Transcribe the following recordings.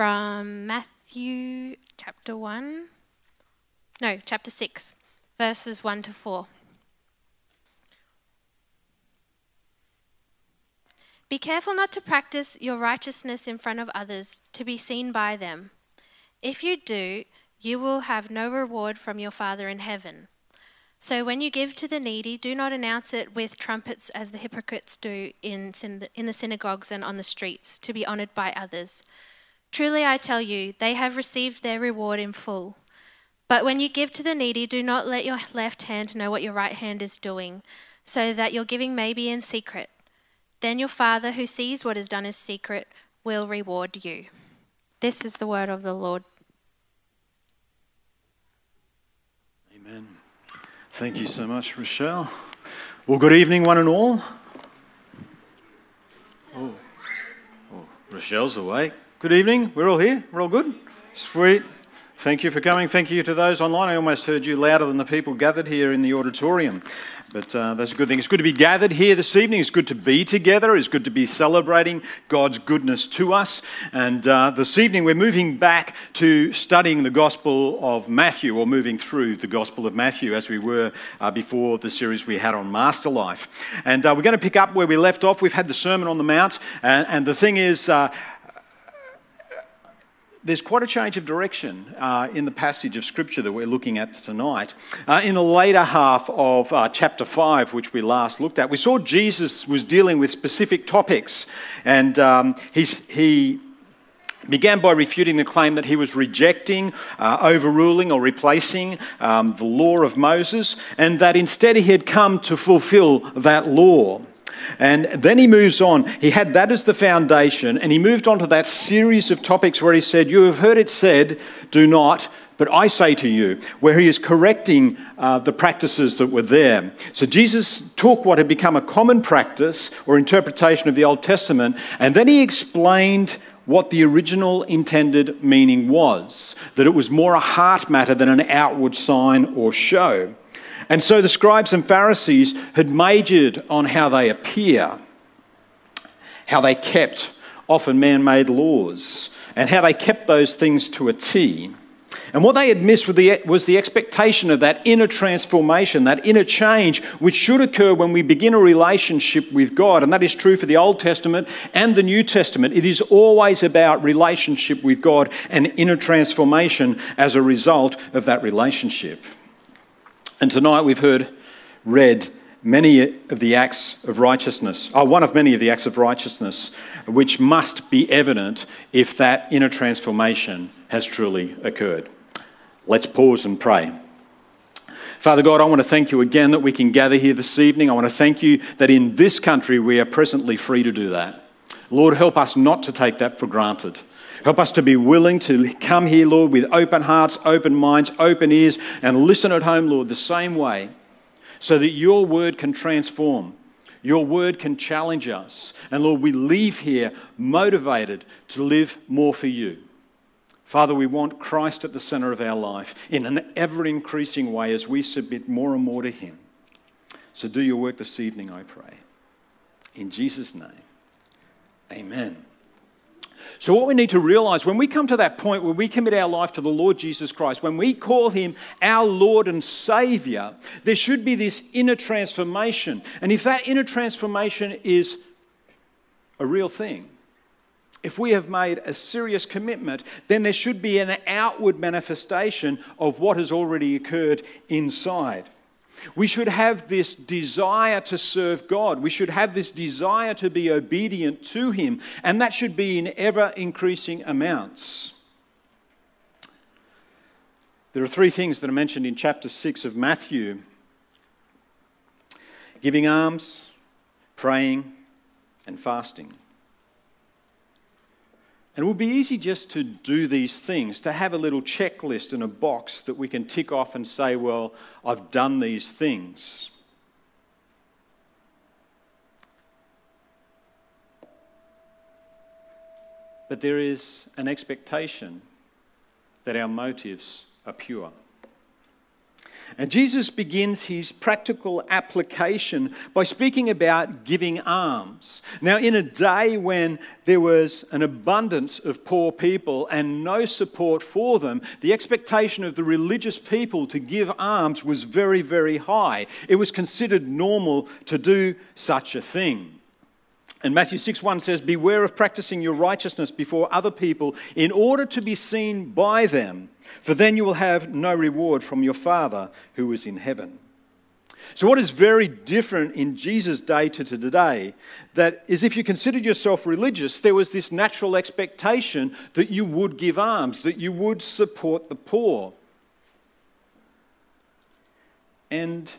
from Matthew chapter 1. No, chapter 6, verses 1 to 4. Be careful not to practice your righteousness in front of others to be seen by them. If you do, you will have no reward from your Father in heaven. So when you give to the needy, do not announce it with trumpets as the hypocrites do in, in the synagogues and on the streets to be honored by others. Truly I tell you, they have received their reward in full. But when you give to the needy, do not let your left hand know what your right hand is doing, so that your giving may be in secret. Then your Father, who sees what is done in secret, will reward you. This is the word of the Lord. Amen. Thank you so much, Rochelle. Well, good evening, one and all. Oh, oh Rochelle's awake. Good evening. We're all here. We're all good. Sweet. Thank you for coming. Thank you to those online. I almost heard you louder than the people gathered here in the auditorium. But uh, that's a good thing. It's good to be gathered here this evening. It's good to be together. It's good to be celebrating God's goodness to us. And uh, this evening, we're moving back to studying the Gospel of Matthew, or moving through the Gospel of Matthew, as we were uh, before the series we had on Master Life. And uh, we're going to pick up where we left off. We've had the Sermon on the Mount. And, and the thing is, uh, there's quite a change of direction uh, in the passage of Scripture that we're looking at tonight. Uh, in the later half of uh, chapter 5, which we last looked at, we saw Jesus was dealing with specific topics, and um, he began by refuting the claim that he was rejecting, uh, overruling, or replacing um, the law of Moses, and that instead he had come to fulfill that law. And then he moves on. He had that as the foundation, and he moved on to that series of topics where he said, You have heard it said, do not, but I say to you, where he is correcting uh, the practices that were there. So Jesus took what had become a common practice or interpretation of the Old Testament, and then he explained what the original intended meaning was that it was more a heart matter than an outward sign or show. And so the scribes and Pharisees had majored on how they appear, how they kept often man made laws, and how they kept those things to a T. And what they had missed was the expectation of that inner transformation, that inner change, which should occur when we begin a relationship with God. And that is true for the Old Testament and the New Testament. It is always about relationship with God and inner transformation as a result of that relationship. And tonight we've heard read many of the acts of righteousness, oh, one of many of the acts of righteousness, which must be evident if that inner transformation has truly occurred. Let's pause and pray. Father God, I want to thank you again that we can gather here this evening. I want to thank you that in this country we are presently free to do that. Lord, help us not to take that for granted. Help us to be willing to come here, Lord, with open hearts, open minds, open ears, and listen at home, Lord, the same way, so that your word can transform. Your word can challenge us. And Lord, we leave here motivated to live more for you. Father, we want Christ at the center of our life in an ever increasing way as we submit more and more to Him. So do your work this evening, I pray. In Jesus' name, amen. So, what we need to realize when we come to that point where we commit our life to the Lord Jesus Christ, when we call him our Lord and Savior, there should be this inner transformation. And if that inner transformation is a real thing, if we have made a serious commitment, then there should be an outward manifestation of what has already occurred inside. We should have this desire to serve God. We should have this desire to be obedient to Him, and that should be in ever increasing amounts. There are three things that are mentioned in chapter 6 of Matthew giving alms, praying, and fasting. And it would be easy just to do these things, to have a little checklist and a box that we can tick off and say, well, I've done these things. But there is an expectation that our motives are pure. And Jesus begins his practical application by speaking about giving alms. Now, in a day when there was an abundance of poor people and no support for them, the expectation of the religious people to give alms was very, very high. It was considered normal to do such a thing. And Matthew 6 1 says, Beware of practicing your righteousness before other people in order to be seen by them, for then you will have no reward from your Father who is in heaven. So, what is very different in Jesus' day to today, that is if you considered yourself religious, there was this natural expectation that you would give alms, that you would support the poor. And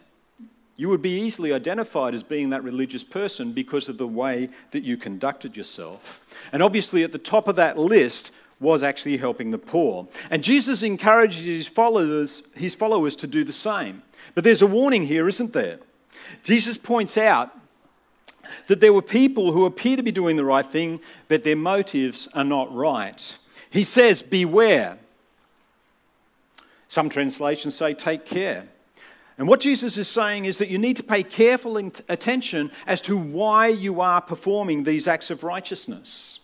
you would be easily identified as being that religious person because of the way that you conducted yourself. And obviously, at the top of that list was actually helping the poor. And Jesus encourages his followers, his followers to do the same. But there's a warning here, isn't there? Jesus points out that there were people who appear to be doing the right thing, but their motives are not right. He says, Beware. Some translations say, Take care. And what Jesus is saying is that you need to pay careful attention as to why you are performing these acts of righteousness.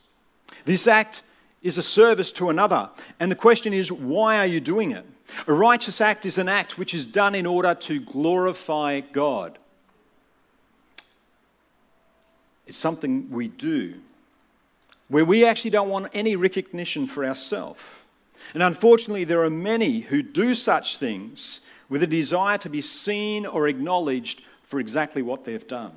This act is a service to another. And the question is, why are you doing it? A righteous act is an act which is done in order to glorify God. It's something we do where we actually don't want any recognition for ourselves. And unfortunately, there are many who do such things with a desire to be seen or acknowledged for exactly what they've done.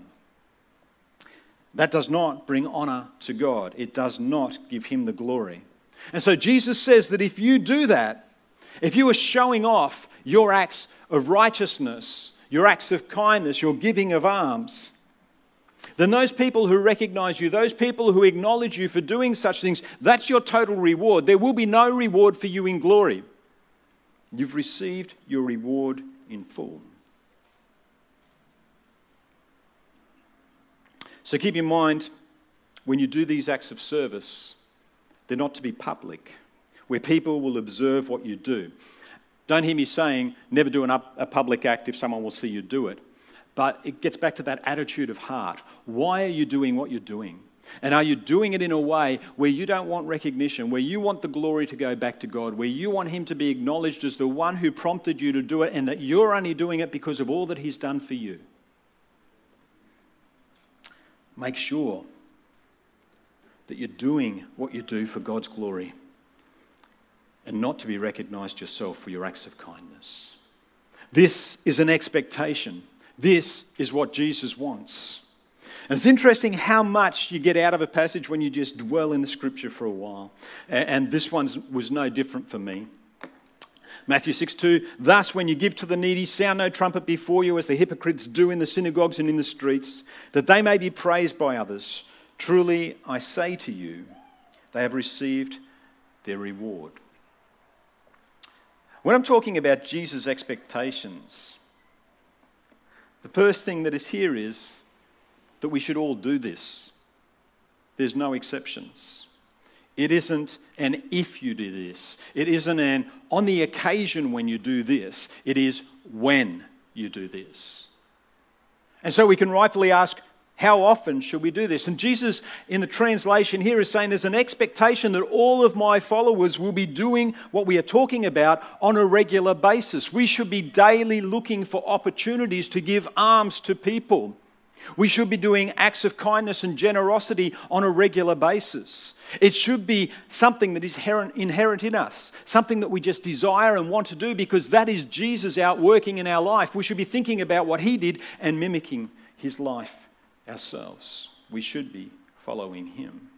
That does not bring honor to God, it does not give Him the glory. And so Jesus says that if you do that, if you are showing off your acts of righteousness, your acts of kindness, your giving of alms, then those people who recognize you, those people who acknowledge you for doing such things, that's your total reward. There will be no reward for you in glory. You've received your reward in full. So keep in mind when you do these acts of service, they're not to be public, where people will observe what you do. Don't hear me saying never do up, a public act if someone will see you do it. But it gets back to that attitude of heart. Why are you doing what you're doing? And are you doing it in a way where you don't want recognition, where you want the glory to go back to God, where you want Him to be acknowledged as the one who prompted you to do it, and that you're only doing it because of all that He's done for you? Make sure that you're doing what you do for God's glory and not to be recognized yourself for your acts of kindness. This is an expectation. This is what Jesus wants. And it's interesting how much you get out of a passage when you just dwell in the scripture for a while. And this one was no different for me. Matthew 6 2, thus when you give to the needy, sound no trumpet before you as the hypocrites do in the synagogues and in the streets, that they may be praised by others. Truly, I say to you, they have received their reward. When I'm talking about Jesus' expectations, the first thing that is here is that we should all do this. There's no exceptions. It isn't an if you do this. It isn't an on the occasion when you do this. It is when you do this. And so we can rightfully ask, how often should we do this? And Jesus, in the translation here, is saying there's an expectation that all of my followers will be doing what we are talking about on a regular basis. We should be daily looking for opportunities to give alms to people. We should be doing acts of kindness and generosity on a regular basis. It should be something that is inherent in us, something that we just desire and want to do because that is Jesus out working in our life. We should be thinking about what he did and mimicking his life ourselves. We should be following him.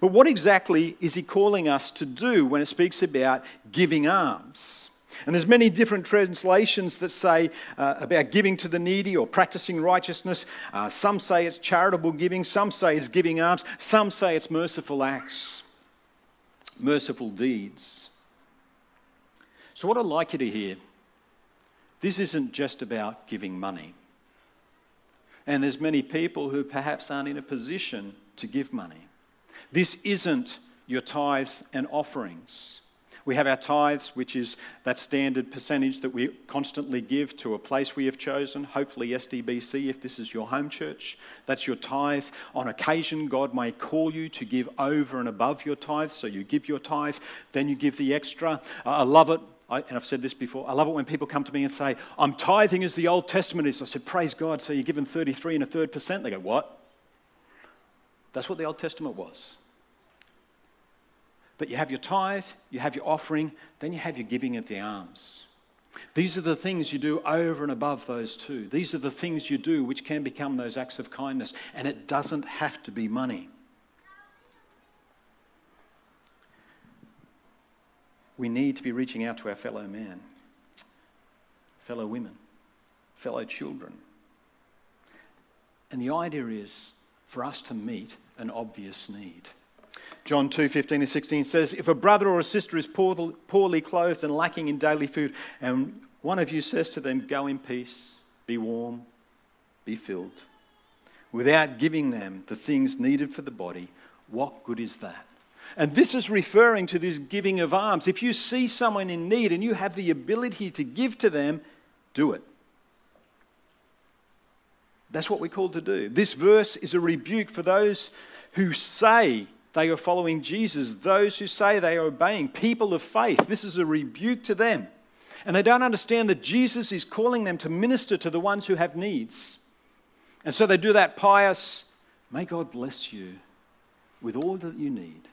But what exactly is he calling us to do when it speaks about giving alms? And there's many different translations that say uh, about giving to the needy or practicing righteousness. Uh, some say it's charitable giving, some say it's giving alms, some say it's merciful acts, merciful deeds. So, what I'd like you to hear this isn't just about giving money. And there's many people who perhaps aren't in a position to give money. This isn't your tithes and offerings. We have our tithes, which is that standard percentage that we constantly give to a place we have chosen, hopefully SDBC if this is your home church. That's your tithe. On occasion, God may call you to give over and above your tithe, so you give your tithe, then you give the extra. I love it. I, and I've said this before, I love it when people come to me and say, I'm tithing as the Old Testament is. I said, Praise God, so you're given 33 and a third percent. They go, What? That's what the Old Testament was. But you have your tithe, you have your offering, then you have your giving of the alms. These are the things you do over and above those two. These are the things you do which can become those acts of kindness, and it doesn't have to be money. We need to be reaching out to our fellow men, fellow women, fellow children. And the idea is for us to meet an obvious need. John 2 15 and 16 says, If a brother or a sister is poorly clothed and lacking in daily food, and one of you says to them, Go in peace, be warm, be filled, without giving them the things needed for the body, what good is that? And this is referring to this giving of alms. If you see someone in need and you have the ability to give to them, do it. That's what we're called to do. This verse is a rebuke for those who say they are following Jesus, those who say they are obeying, people of faith. This is a rebuke to them. And they don't understand that Jesus is calling them to minister to the ones who have needs. And so they do that pious, may God bless you with all that you need.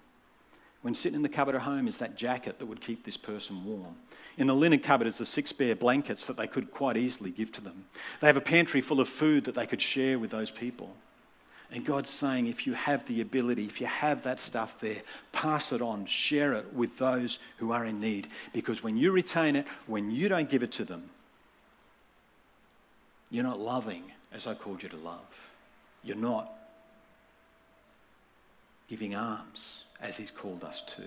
When sitting in the cupboard at home is that jacket that would keep this person warm. In the linen cupboard is the six spare blankets that they could quite easily give to them. They have a pantry full of food that they could share with those people. And God's saying, if you have the ability, if you have that stuff there, pass it on, share it with those who are in need. Because when you retain it, when you don't give it to them, you're not loving as I called you to love. You're not giving alms as He's called us to.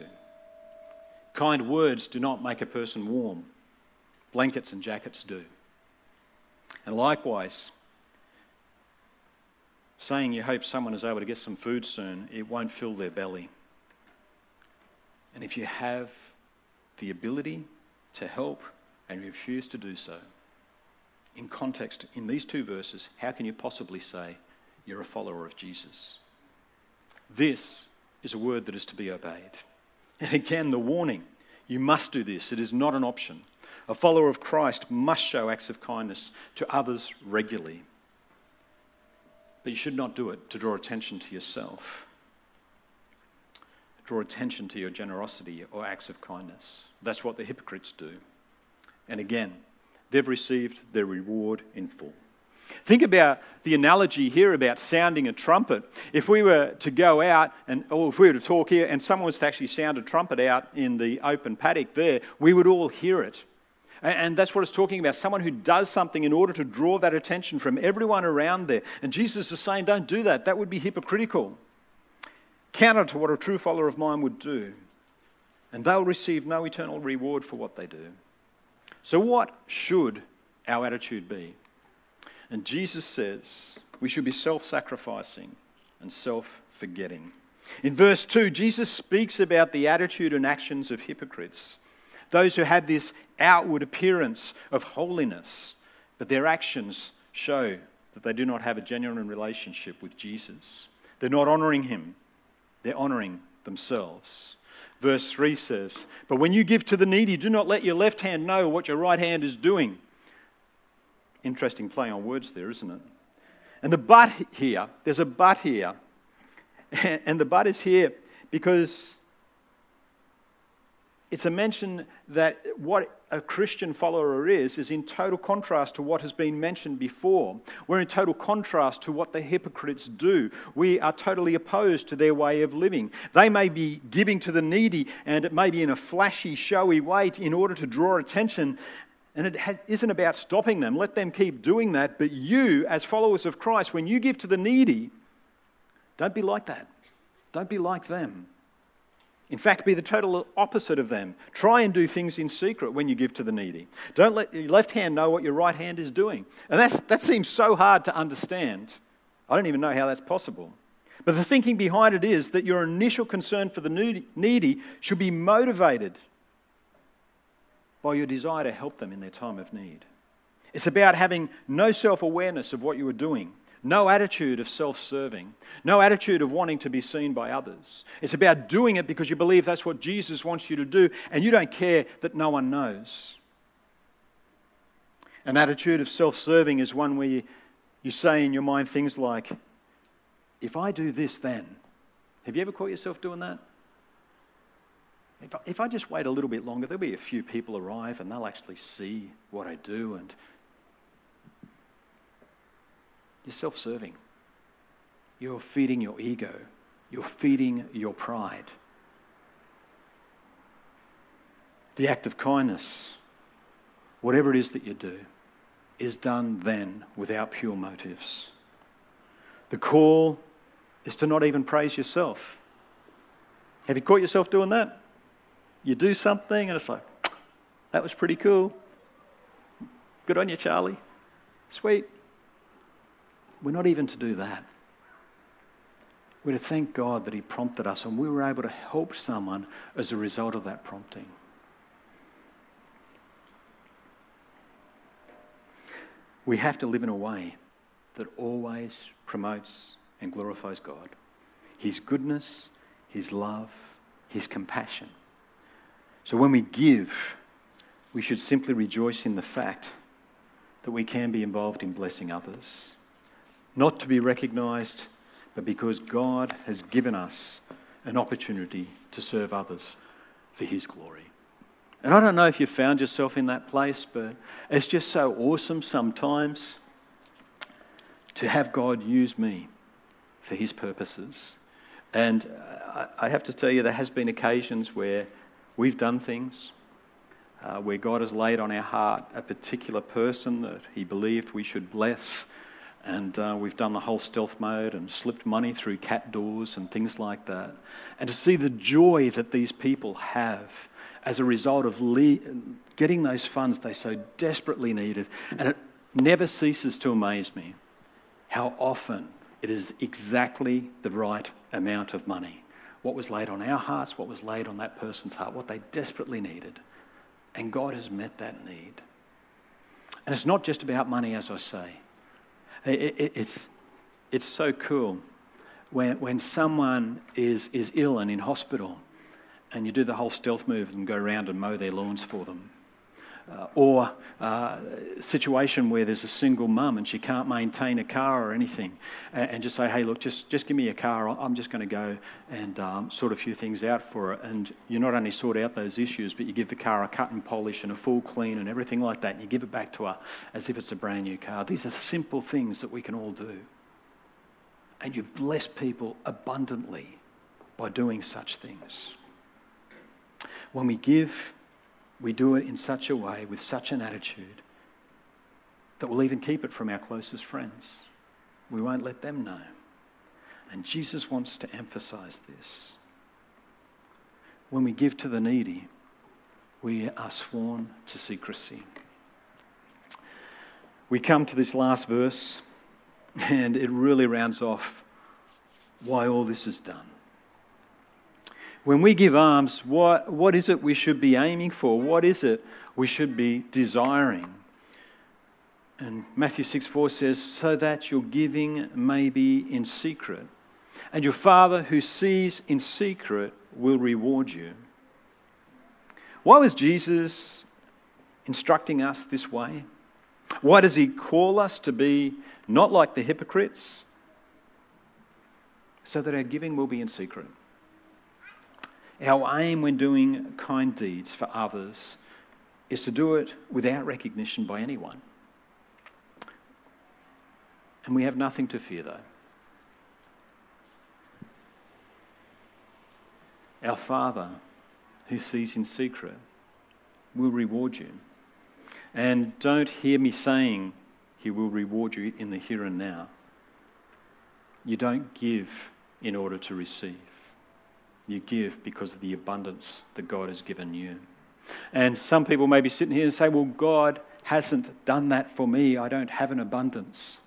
Kind words do not make a person warm, blankets and jackets do. And likewise, saying you hope someone is able to get some food soon, it won't fill their belly. And if you have the ability to help and refuse to do so, in context, in these two verses, how can you possibly say you're a follower of Jesus? This is a word that is to be obeyed. And again, the warning you must do this, it is not an option. A follower of Christ must show acts of kindness to others regularly. But you should not do it to draw attention to yourself, draw attention to your generosity or acts of kindness. That's what the hypocrites do. And again, they've received their reward in full. Think about the analogy here about sounding a trumpet. If we were to go out and, or if we were to talk here and someone was to actually sound a trumpet out in the open paddock there, we would all hear it. And that's what it's talking about someone who does something in order to draw that attention from everyone around there. And Jesus is saying, don't do that. That would be hypocritical. Counter to what a true follower of mine would do. And they'll receive no eternal reward for what they do. So, what should our attitude be? And Jesus says we should be self sacrificing and self forgetting. In verse 2, Jesus speaks about the attitude and actions of hypocrites. Those who have this outward appearance of holiness, but their actions show that they do not have a genuine relationship with Jesus. They're not honoring him, they're honoring themselves. Verse 3 says, But when you give to the needy, do not let your left hand know what your right hand is doing. Interesting play on words there, isn't it? And the but here, there's a but here. And the but is here because it's a mention that what a Christian follower is, is in total contrast to what has been mentioned before. We're in total contrast to what the hypocrites do. We are totally opposed to their way of living. They may be giving to the needy, and it may be in a flashy, showy way in order to draw attention. And it isn't about stopping them. Let them keep doing that. But you, as followers of Christ, when you give to the needy, don't be like that. Don't be like them. In fact, be the total opposite of them. Try and do things in secret when you give to the needy. Don't let your left hand know what your right hand is doing. And that's, that seems so hard to understand. I don't even know how that's possible. But the thinking behind it is that your initial concern for the needy should be motivated by your desire to help them in their time of need. It's about having no self awareness of what you are doing, no attitude of self serving, no attitude of wanting to be seen by others. It's about doing it because you believe that's what Jesus wants you to do and you don't care that no one knows. An attitude of self serving is one where you, you say in your mind things like, if I do this, then. Have you ever caught yourself doing that? If I, if I just wait a little bit longer, there'll be a few people arrive and they'll actually see what I do and you're self serving. You're feeding your ego. You're feeding your pride. The act of kindness, whatever it is that you do, is done then without pure motives. The call is to not even praise yourself. Have you caught yourself doing that? You do something and it's like, that was pretty cool. Good on you, Charlie. Sweet. We're not even to do that. We're to thank God that He prompted us and we were able to help someone as a result of that prompting. We have to live in a way that always promotes and glorifies God. His goodness, His love, His compassion. So when we give, we should simply rejoice in the fact that we can be involved in blessing others not to be recognized, but because God has given us an opportunity to serve others for His glory. And I don't know if you found yourself in that place, but it's just so awesome sometimes to have God use me for His purposes. And I have to tell you, there has been occasions where we've done things uh, where God has laid on our heart a particular person that He believed we should bless and uh, we've done the whole stealth mode and slipped money through cat doors and things like that. And to see the joy that these people have as a result of le- getting those funds they so desperately needed. And it never ceases to amaze me how often it is exactly the right amount of money. What was laid on our hearts, what was laid on that person's heart, what they desperately needed. And God has met that need. And it's not just about money, as I say. It, it, it's, it's so cool when, when someone is, is ill and in hospital and you do the whole stealth move and go around and mow their lawns for them. Uh, or uh, situation where there's a single mum and she can't maintain a car or anything, and, and, just say, hey, look, just, just give me a car. I'm just going to go and um, sort a few things out for her. And you not only sort out those issues, but you give the car a cut and polish and a full clean and everything like that. And you give it back to her as if it's a brand new car. These are simple things that we can all do. And you bless people abundantly by doing such things. When we give, we do it in such a way, with such an attitude, that we'll even keep it from our closest friends. We won't let them know. And Jesus wants to emphasize this. When we give to the needy, we are sworn to secrecy. We come to this last verse, and it really rounds off why all this is done. When we give alms, what, what is it we should be aiming for? What is it we should be desiring? And Matthew 6 4 says, So that your giving may be in secret, and your Father who sees in secret will reward you. Why was Jesus instructing us this way? Why does he call us to be not like the hypocrites? So that our giving will be in secret. Our aim when doing kind deeds for others is to do it without recognition by anyone. And we have nothing to fear, though. Our Father, who sees in secret, will reward you. And don't hear me saying he will reward you in the here and now. You don't give in order to receive. You give because of the abundance that God has given you. And some people may be sitting here and say, Well, God hasn't done that for me. I don't have an abundance.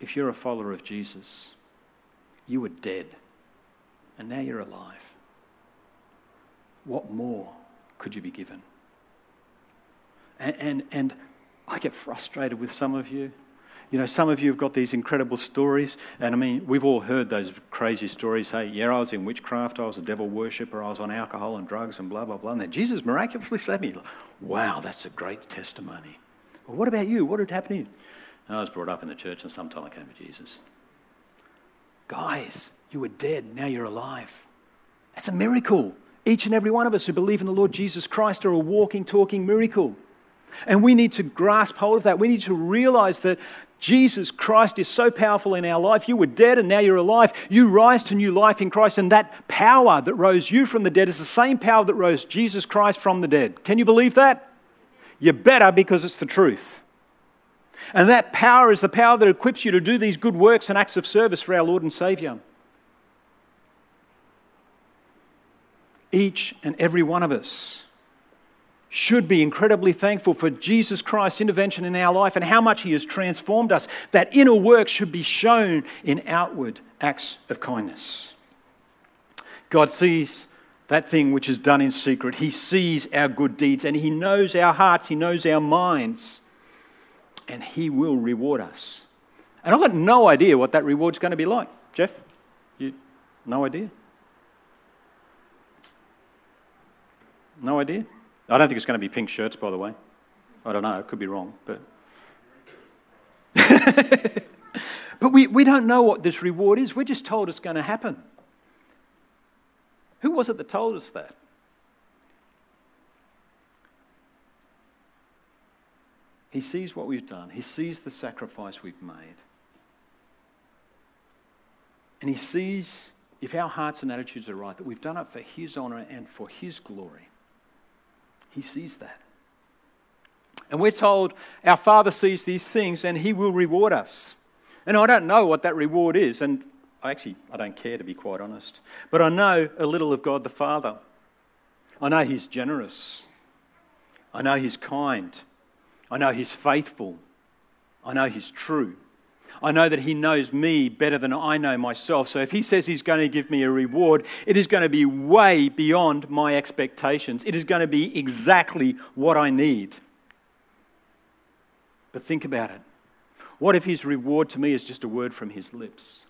If you're a follower of Jesus, you were dead and now you're alive. What more could you be given? And, and, and I get frustrated with some of you. You know, some of you have got these incredible stories, and I mean, we've all heard those crazy stories. Hey, yeah, I was in witchcraft, I was a devil worshipper, I was on alcohol and drugs and blah, blah, blah. And then Jesus miraculously saved me. Wow, that's a great testimony. Well, what about you? What had happened to you? I was brought up in the church, and sometime I came to Jesus. Guys, you were dead, now you're alive. That's a miracle. Each and every one of us who believe in the Lord Jesus Christ are a walking, talking miracle. And we need to grasp hold of that. We need to realize that Jesus Christ is so powerful in our life. You were dead and now you're alive. You rise to new life in Christ, and that power that rose you from the dead is the same power that rose Jesus Christ from the dead. Can you believe that? You better because it's the truth. And that power is the power that equips you to do these good works and acts of service for our Lord and Saviour. Each and every one of us should be incredibly thankful for Jesus Christ's intervention in our life and how much He has transformed us. That inner work should be shown in outward acts of kindness. God sees that thing which is done in secret. He sees our good deeds and He knows our hearts, He knows our minds, and He will reward us. And I've got no idea what that reward's going to be like. Jeff, you no idea? No idea? I don't think it's going to be pink shirts, by the way. I don't know, it could be wrong, but. but we, we don't know what this reward is. We're just told it's going to happen. Who was it that told us that? He sees what we've done, He sees the sacrifice we've made. And He sees, if our hearts and attitudes are right, that we've done it for His honour and for His glory. He sees that. And we're told our Father sees these things and He will reward us. And I don't know what that reward is, and I actually I don't care to be quite honest. But I know a little of God the Father. I know He's generous. I know He's kind. I know He's faithful. I know He's true. I know that He knows me better than I know myself. So if He says He's going to give me a reward, it is going to be way beyond my expectations. It is going to be exactly what I need. But think about it. What if His reward to me is just a word from His lips?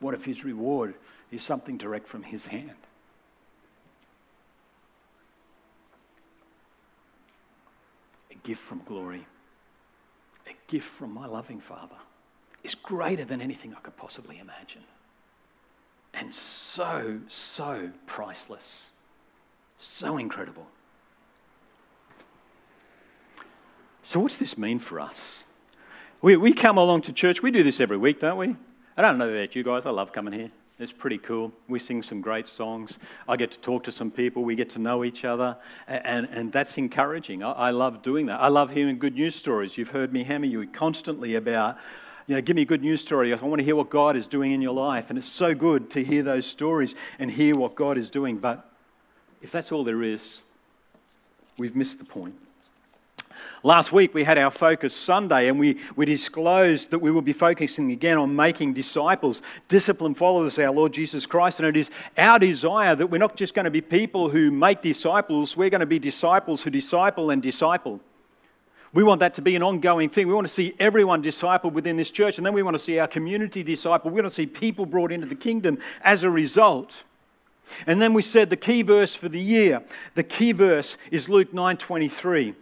What if His reward is something direct from His hand? A gift from glory gift from my loving Father is greater than anything I could possibly imagine. And so, so priceless. So incredible. So, what's this mean for us? We, we come along to church, we do this every week, don't we? I don't know about you guys, I love coming here. It's pretty cool. We sing some great songs. I get to talk to some people. We get to know each other. And, and that's encouraging. I, I love doing that. I love hearing good news stories. You've heard me hammer you constantly about, you know, give me a good news story. I want to hear what God is doing in your life. And it's so good to hear those stories and hear what God is doing. But if that's all there is, we've missed the point. Last week we had our Focus Sunday and we, we disclosed that we will be focusing again on making disciples, disciplined followers of our Lord Jesus Christ. And it is our desire that we're not just going to be people who make disciples, we're going to be disciples who disciple and disciple. We want that to be an ongoing thing. We want to see everyone discipled within this church, and then we want to see our community discipled. We want to see people brought into the kingdom as a result. And then we said the key verse for the year. The key verse is Luke 9:23.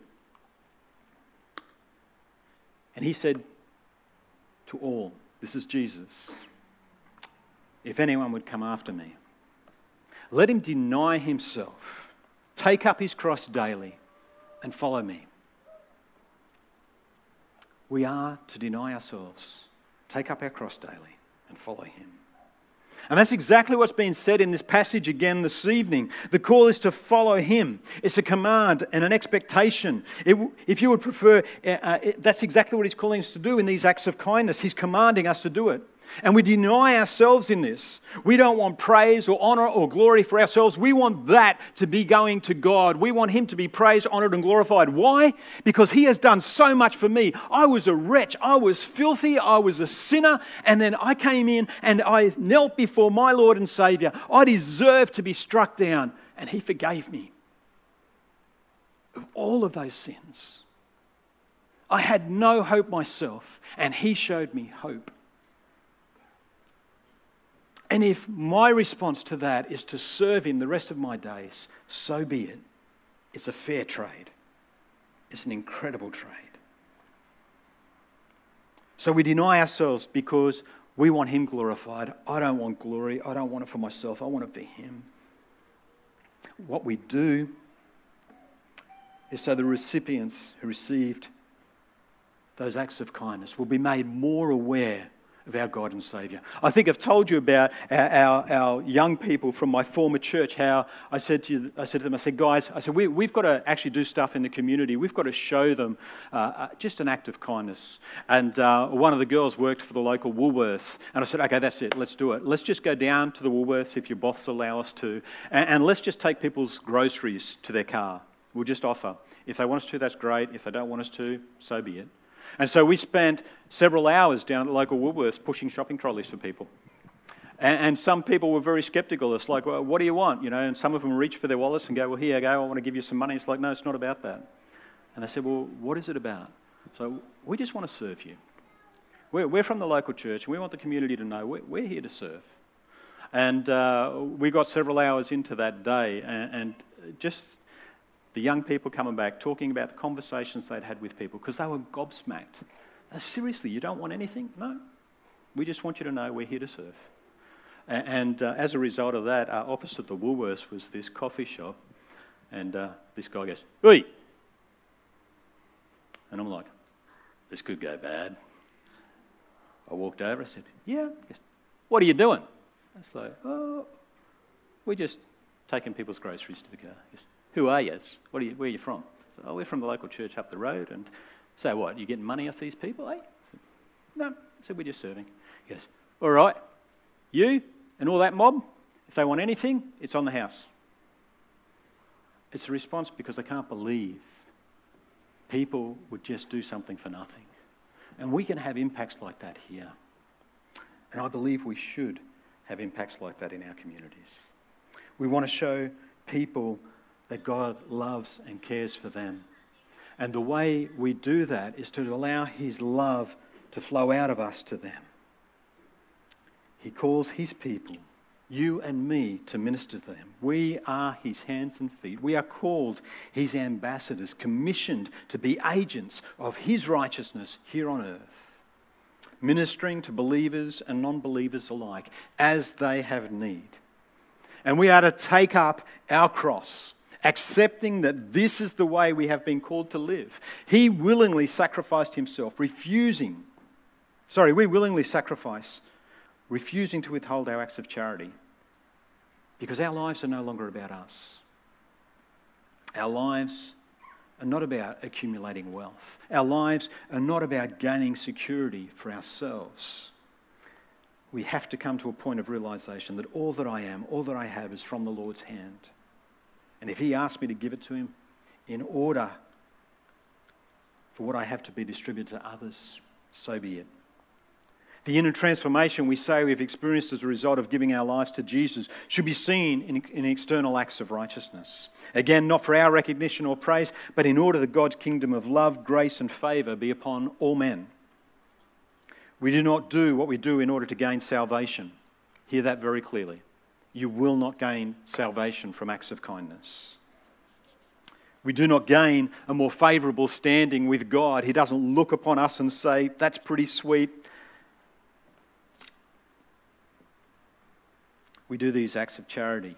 And he said to all, This is Jesus. If anyone would come after me, let him deny himself, take up his cross daily, and follow me. We are to deny ourselves, take up our cross daily, and follow him. And that's exactly what's being said in this passage again this evening. The call is to follow him. It's a command and an expectation. It, if you would prefer, uh, uh, it, that's exactly what he's calling us to do in these acts of kindness. He's commanding us to do it. And we deny ourselves in this. We don't want praise or honor or glory for ourselves. We want that to be going to God. We want Him to be praised, honored, and glorified. Why? Because He has done so much for me. I was a wretch. I was filthy. I was a sinner. And then I came in and I knelt before my Lord and Savior. I deserved to be struck down. And He forgave me of all of those sins. I had no hope myself, and He showed me hope. And if my response to that is to serve Him the rest of my days, so be it. It's a fair trade, it's an incredible trade. So we deny ourselves because we want Him glorified. I don't want glory. I don't want it for myself. I want it for Him. What we do is so the recipients who received those acts of kindness will be made more aware of our God and Saviour. I think I've told you about our, our, our, young people from my former church, how I said to, you, I said to them, I said, guys, I said, we, have got to actually do stuff in the community. We've got to show them uh, uh, just an act of kindness. And uh, one of the girls worked for the local Woolworths. And I said, okay, that's it, let's do it. Let's just go down to the Woolworths if your boss allow us to, and, and let's just take people's groceries to their car. We'll just offer. If they want us to, that's great. If they don't want us to, so be it. And so we spent several hours down at local Woolworths pushing shopping trolleys for people. And, and some people were very skeptical. It's like, well, what do you want? You know, and some of them reach for their wallets and go, well, here you go, I want to give you some money. It's like, no, it's not about that. And they said, well, what is it about? So we just want to serve you. We're, we're from the local church and we want the community to know we're, we're here to serve. And uh, we got several hours into that day and, and just the young people coming back talking about the conversations they'd had with people because they were gobsmacked. Uh, seriously, you don't want anything? No. We just want you to know we're here to serve. And uh, as a result of that, uh, opposite the Woolworths was this coffee shop. And uh, this guy goes, Oi! And I'm like, this could go bad. I walked over, I said, Yeah. Goes, what are you doing? Was like, Oh, we're just taking people's groceries to the car. Goes, who are you? What are you where are you from? Oh, we're from the local church up the road. And so what? You getting money off these people, eh? Said, no. Said, we're just serving. He goes, all right. You and all that mob, if they want anything, it's on the house. It's a response because they can't believe people would just do something for nothing. And we can have impacts like that here. And I believe we should have impacts like that in our communities. We want to show people that God loves and cares for them. And the way we do that is to allow His love to flow out of us to them. He calls His people, you and me, to minister to them. We are His hands and feet. We are called His ambassadors, commissioned to be agents of His righteousness here on earth, ministering to believers and non believers alike as they have need. And we are to take up our cross accepting that this is the way we have been called to live. He willingly sacrificed himself, refusing, sorry, we willingly sacrifice, refusing to withhold our acts of charity because our lives are no longer about us. Our lives are not about accumulating wealth. Our lives are not about gaining security for ourselves. We have to come to a point of realization that all that I am, all that I have, is from the Lord's hand. And if He asks me to give it to Him in order for what I have to be distributed to others, so be it. The inner transformation we say we've experienced as a result of giving our lives to Jesus should be seen in, in, external acts of righteousness. Again, not for our recognition or praise, but in order that God's kingdom of love, grace, and favour be upon all men. We do not do what we do in order to gain salvation. Hear that very clearly you will not gain salvation from acts of kindness. We do not gain a more favourable standing with God. He doesn't look upon us and say, That's pretty sweet. We do these acts of charity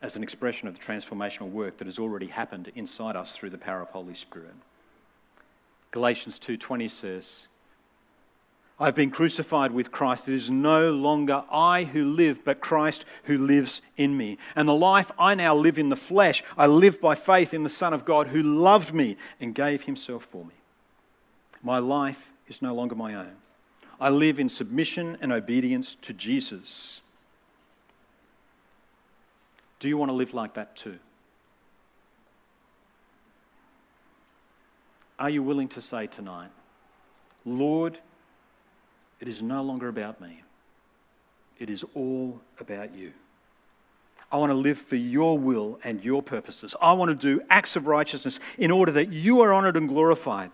as an expression of the transformational work that has already happened inside us through the power of Holy Spirit. Galatians 2:20 says, I've been crucified with Christ. It is no longer I who live, but Christ who lives in me. And the life I now live in the flesh, I live by faith in the Son of God who loved me and gave himself for me. My life is no longer my own. I live in submission and obedience to Jesus. Do you want to live like that too? Are you willing to say tonight, Lord, it is no longer about me. It is all about you. I want to live for your will and your purposes. I want to do acts of righteousness in order that you are honored and glorified.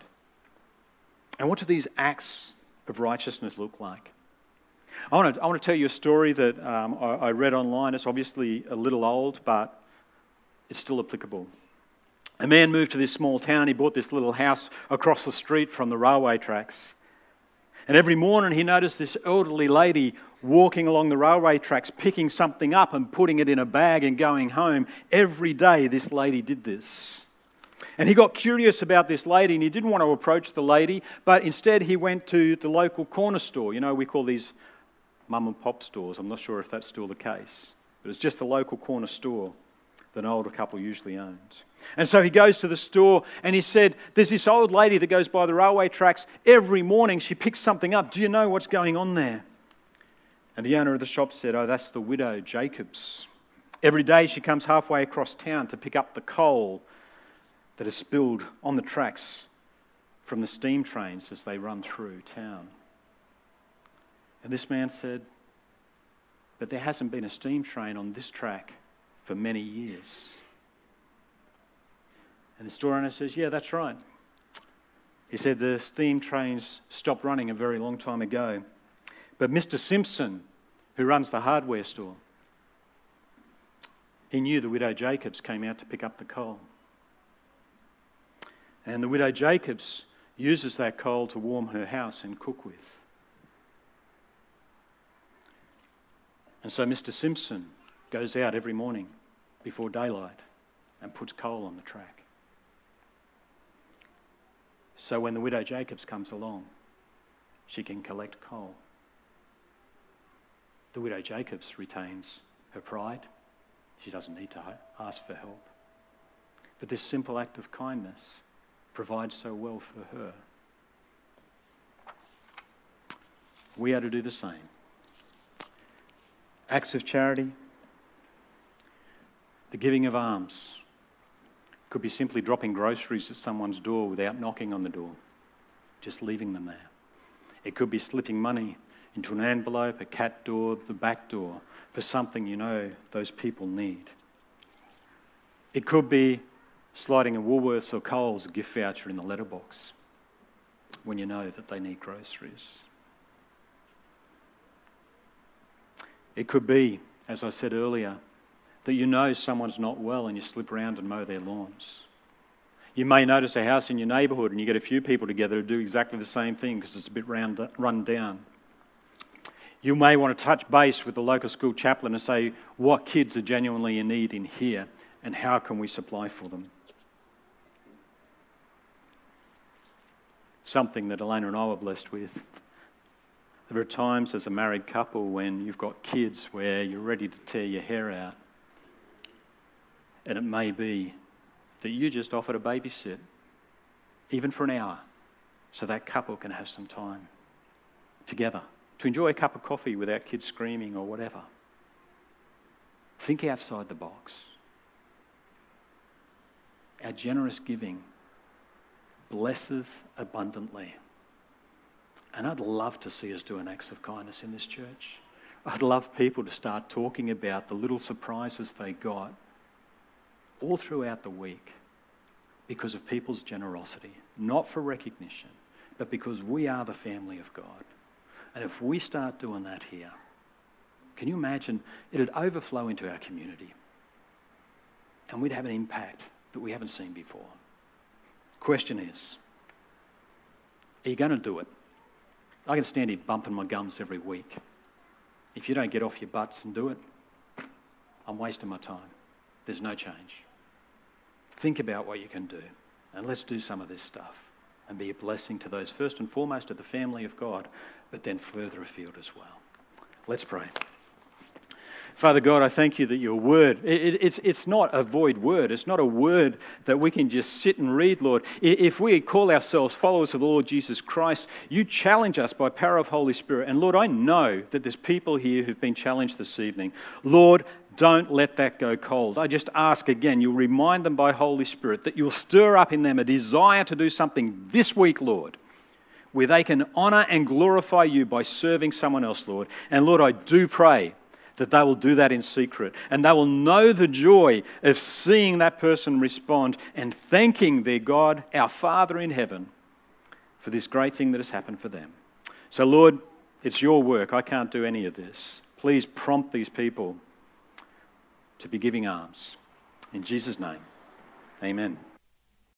And what do these acts of righteousness look like? I want to, I want to tell you a story that um, I, I read online. It's obviously a little old, but it's still applicable. A man moved to this small town. He bought this little house across the street from the railway tracks. And every morning he noticed this elderly lady walking along the railway tracks, picking something up and putting it in a bag and going home. Every day this lady did this. And he got curious about this lady and he didn't want to approach the lady, but instead he went to the local corner store. You know, we call these mum and pop stores. I'm not sure if that's still the case, but it's just the local corner store that an older couple usually owns. And so he goes to the store and he said, There's this old lady that goes by the railway tracks every morning. She picks something up. Do you know what's going on there? And the owner of the shop said, Oh, that's the widow Jacobs. Every day she comes halfway across town to pick up the coal that is spilled on the tracks from the steam trains as they run through town. And this man said, But there hasn't been a steam train on this track for many years. And the store owner says, Yeah, that's right. He said the steam trains stopped running a very long time ago. But Mr. Simpson, who runs the hardware store, he knew the widow Jacobs came out to pick up the coal. And the widow Jacobs uses that coal to warm her house and cook with. And so Mr. Simpson goes out every morning before daylight and puts coal on the track. So when the widow Jacobs comes along, she can collect coal. The widow Jacobs retains her pride. She doesn't need to ask for help. But this simple act of kindness provides so well for her. We are to do the same. Acts of charity, the giving of alms, could be simply dropping groceries at someone's door without knocking on the door, just leaving them there. It could be slipping money into an envelope, a cat door, the back door, for something you know those people need. It could be sliding a Woolworths or Coles gift voucher in the letterbox when you know that they need groceries. It could be, as I said earlier, that you know someone's not well and you slip around and mow their lawns. You may notice a house in your neighbourhood and you get a few people together to do exactly the same thing because it's a bit round, run down. You may want to touch base with the local school chaplain and say what kids are genuinely in need in here and how can we supply for them. Something that Elena and I were blessed with there are times as a married couple when you've got kids where you're ready to tear your hair out. And it may be that you just offer to babysit, even for an hour, so that couple can have some time together to enjoy a cup of coffee without kids screaming or whatever. Think outside the box. Our generous giving blesses abundantly. And I'd love to see us doing acts of kindness in this church. I'd love people to start talking about the little surprises they got all throughout the week because of people's generosity, not for recognition, but because we are the family of God. And if we start doing that here, can you imagine? It'd overflow into our community. And we'd have an impact that we haven't seen before. Question is are you going to do it? I can stand here bumping my gums every week. If you don't get off your butts and do it, I'm wasting my time. There's no change. Think about what you can do, and let's do some of this stuff and be a blessing to those, first and foremost, of the family of God, but then further afield as well. Let's pray. Father God, I thank you that your word, it, it's, it's not a void word. It's not a word that we can just sit and read, Lord. If we call ourselves followers of the Lord Jesus Christ, you challenge us by power of Holy Spirit. And Lord, I know that there's people here who've been challenged this evening. Lord, don't let that go cold. I just ask again, you'll remind them by Holy Spirit that you'll stir up in them a desire to do something this week, Lord, where they can honour and glorify you by serving someone else, Lord. And Lord, I do pray that they will do that in secret. And they will know the joy of seeing that person respond and thanking their God, our Father in heaven, for this great thing that has happened for them. So, Lord, it's your work. I can't do any of this. Please prompt these people to be giving alms. In Jesus' name, amen.